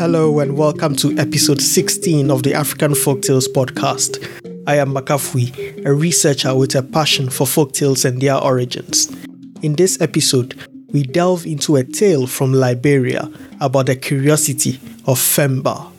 Hello and welcome to episode 16 of the African Folktales podcast. I am Makafui, a researcher with a passion for folktales and their origins. In this episode, we delve into a tale from Liberia about the curiosity of Femba.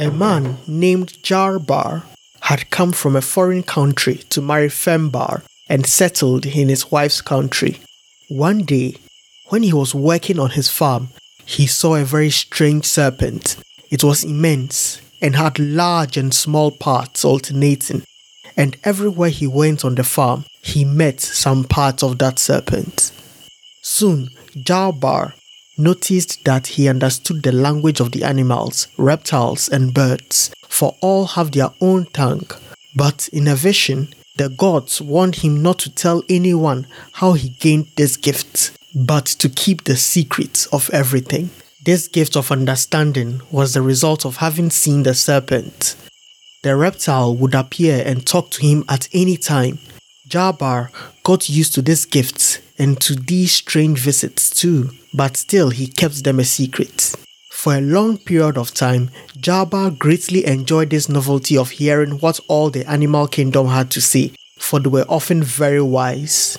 A man named Jarbar had come from a foreign country to marry Fembar and settled in his wife's country. One day, when he was working on his farm, he saw a very strange serpent. It was immense and had large and small parts alternating, and everywhere he went on the farm, he met some parts of that serpent. Soon, Jarbar noticed that he understood the language of the animals, reptiles, and birds, for all have their own tongue. But in a vision, the gods warned him not to tell anyone how he gained this gift, but to keep the secret of everything. This gift of understanding was the result of having seen the serpent. The reptile would appear and talk to him at any time. Jarbar got used to this gift and to these strange visits too, but still he kept them a secret. For a long period of time, Jarbar greatly enjoyed this novelty of hearing what all the animal kingdom had to say, for they were often very wise.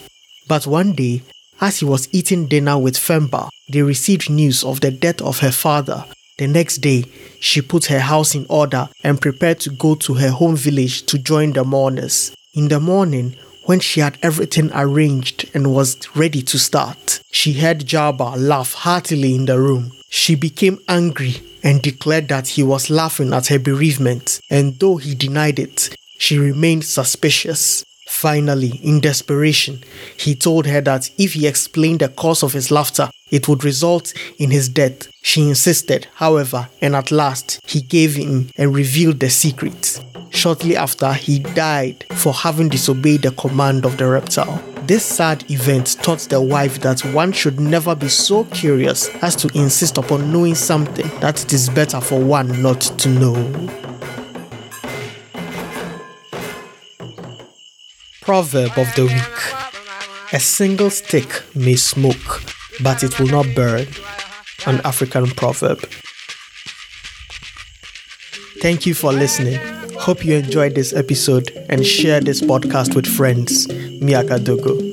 But one day, as he was eating dinner with Femba, they received news of the death of her father. The next day, she put her house in order and prepared to go to her home village to join the mourners. In the morning, when she had everything arranged and was ready to start, she heard Jarbar laugh heartily in the room. She became angry and declared that he was laughing at her bereavement, and though he denied it, she remained suspicious. Finally, in desperation, he told her that if he explained the cause of his laughter, it would result in his death. She insisted, however, and at last he gave in and revealed the secret. Shortly after, he died for having disobeyed the command of the reptile. This sad event taught the wife that one should never be so curious as to insist upon knowing something that it is better for one not to know. Proverb of the week A single stick may smoke, but it will not burn. An African proverb. Thank you for listening. Hope you enjoyed this episode and share this podcast with friends. Miaka Dogo.